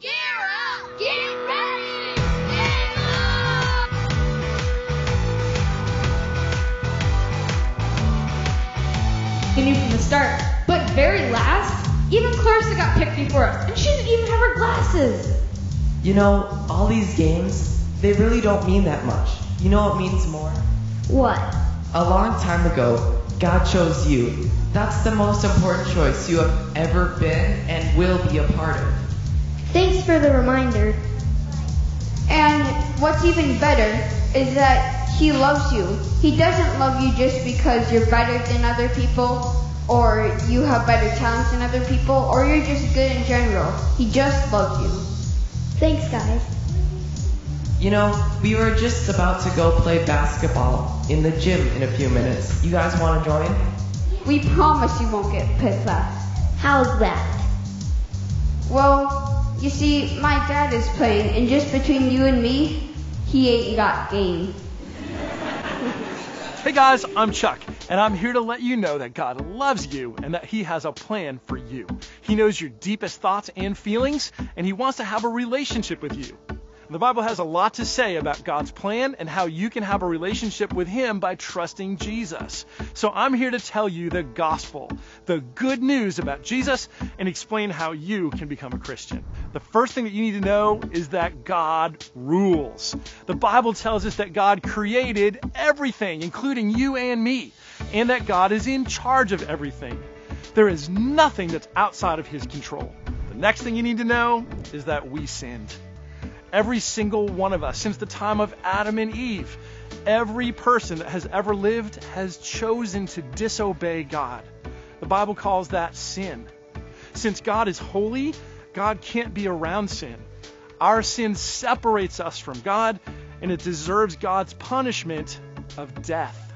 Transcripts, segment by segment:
Gear up! Get ready! We knew from the start. But very last, even Clarissa got picked before us, and she didn't even have her glasses. You know, all these games, they really don't mean that much. You know what means more? What? A long time ago, God chose you. That's the most important choice you have ever been and will be a part of. Thanks for the reminder. And what's even better is that he loves you. He doesn't love you just because you're better than other people, or you have better talents than other people, or you're just good in general. He just loves you. Thanks, guys. You know, we were just about to go play basketball in the gym in a few minutes. You guys want to join? We promise you won't get pissed off. How's that? Well, you see, my dad is playing, and just between you and me, he ain't got game. Hey guys, I'm Chuck, and I'm here to let you know that God loves you and that He has a plan for you. He knows your deepest thoughts and feelings, and He wants to have a relationship with you. The Bible has a lot to say about God's plan and how you can have a relationship with Him by trusting Jesus. So I'm here to tell you the gospel, the good news about Jesus, and explain how you can become a Christian. The first thing that you need to know is that God rules. The Bible tells us that God created everything, including you and me, and that God is in charge of everything. There is nothing that's outside of His control. The next thing you need to know is that we sinned. Every single one of us, since the time of Adam and Eve, every person that has ever lived has chosen to disobey God. The Bible calls that sin. Since God is holy, God can't be around sin. Our sin separates us from God, and it deserves God's punishment of death.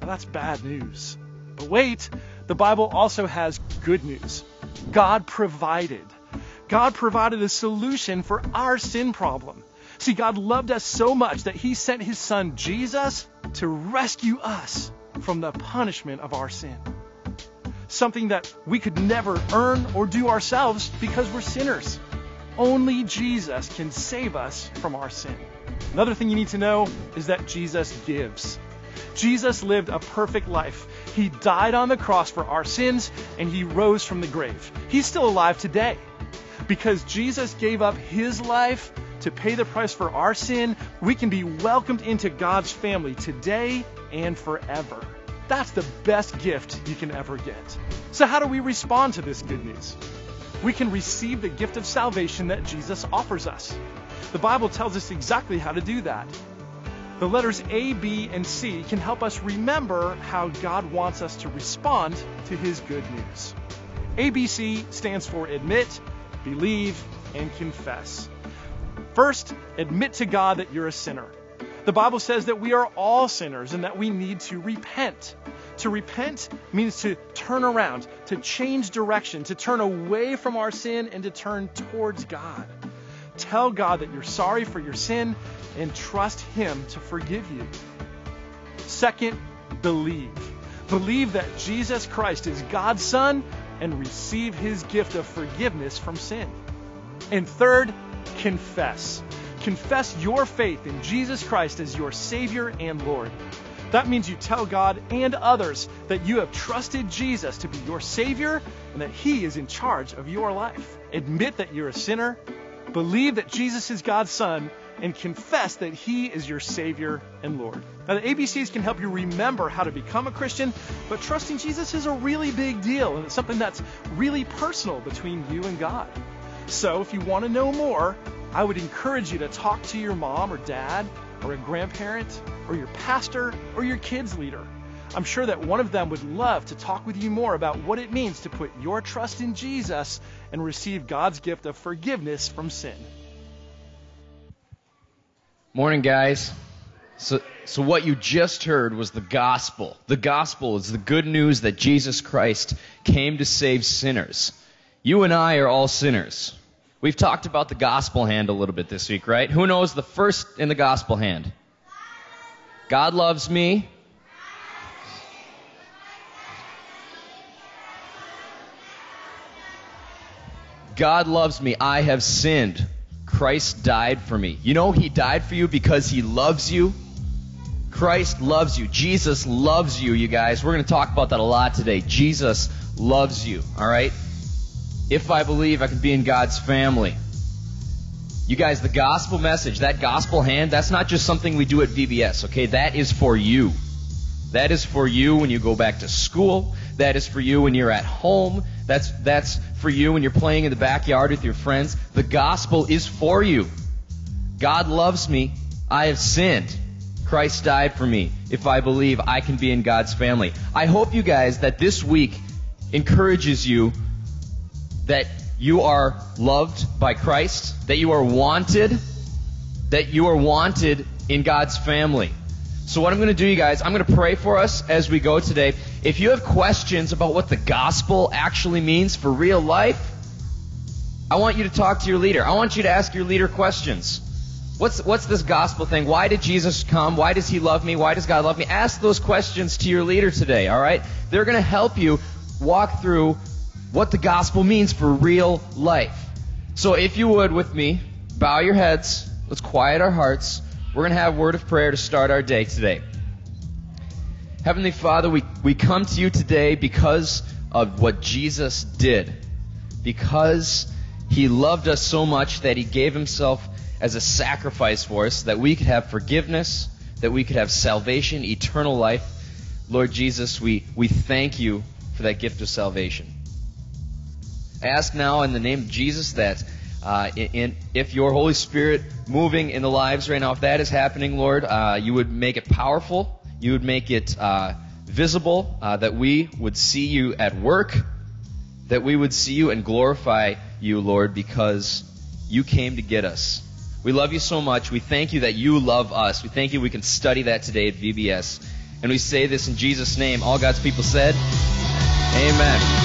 Now, that's bad news. But wait, the Bible also has good news. God provided. God provided a solution for our sin problem. See, God loved us so much that He sent His Son Jesus to rescue us from the punishment of our sin. Something that we could never earn or do ourselves because we're sinners. Only Jesus can save us from our sin. Another thing you need to know is that Jesus gives. Jesus lived a perfect life. He died on the cross for our sins and he rose from the grave. He's still alive today. Because Jesus gave up his life to pay the price for our sin, we can be welcomed into God's family today and forever. That's the best gift you can ever get. So, how do we respond to this good news? We can receive the gift of salvation that Jesus offers us. The Bible tells us exactly how to do that. The letters A, B, and C can help us remember how God wants us to respond to his good news. ABC stands for admit, believe, and confess. First, admit to God that you're a sinner. The Bible says that we are all sinners and that we need to repent. To repent means to turn around, to change direction, to turn away from our sin and to turn towards God. Tell God that you're sorry for your sin and trust Him to forgive you. Second, believe. Believe that Jesus Christ is God's Son and receive His gift of forgiveness from sin. And third, confess. Confess your faith in Jesus Christ as your Savior and Lord. That means you tell God and others that you have trusted Jesus to be your Savior and that He is in charge of your life. Admit that you're a sinner, believe that Jesus is God's Son, and confess that He is your Savior and Lord. Now, the ABCs can help you remember how to become a Christian, but trusting Jesus is a really big deal, and it's something that's really personal between you and God. So, if you want to know more, I would encourage you to talk to your mom or dad, or a grandparent, or your pastor, or your kids' leader. I'm sure that one of them would love to talk with you more about what it means to put your trust in Jesus and receive God's gift of forgiveness from sin. Morning, guys. So, so what you just heard was the gospel. The gospel is the good news that Jesus Christ came to save sinners. You and I are all sinners. We've talked about the gospel hand a little bit this week, right? Who knows the first in the gospel hand? God loves me. God loves me. I have sinned. Christ died for me. You know he died for you because he loves you. Christ loves you. Jesus loves you, you guys. We're going to talk about that a lot today. Jesus loves you, all right? If I believe I can be in God's family. You guys, the gospel message, that gospel hand, that's not just something we do at VBS, okay? That is for you. That is for you when you go back to school. That is for you when you're at home. That's, that's for you when you're playing in the backyard with your friends. The gospel is for you. God loves me. I have sinned. Christ died for me. If I believe, I can be in God's family. I hope you guys that this week encourages you that you are loved by Christ, that you are wanted, that you are wanted in God's family. So, what I'm going to do, you guys, I'm going to pray for us as we go today. If you have questions about what the gospel actually means for real life, I want you to talk to your leader. I want you to ask your leader questions. What's, what's this gospel thing? Why did Jesus come? Why does he love me? Why does God love me? Ask those questions to your leader today, all right? They're going to help you walk through what the gospel means for real life. So if you would with me, bow your heads. Let's quiet our hearts. We're going to have word of prayer to start our day today. Heavenly Father, we, we come to you today because of what Jesus did. Because he loved us so much that he gave himself as a sacrifice for us, that we could have forgiveness, that we could have salvation, eternal life. Lord Jesus, we, we thank you for that gift of salvation. I ask now in the name of Jesus that uh, if your Holy Spirit moving in the lives right now, if that is happening, Lord, uh, you would make it powerful, you would make it uh, visible, uh, that we would see you at work, that we would see you and glorify you, Lord, because you came to get us. We love you so much. We thank you that you love us. We thank you we can study that today at VBS. And we say this in Jesus' name. All God's people said, Amen.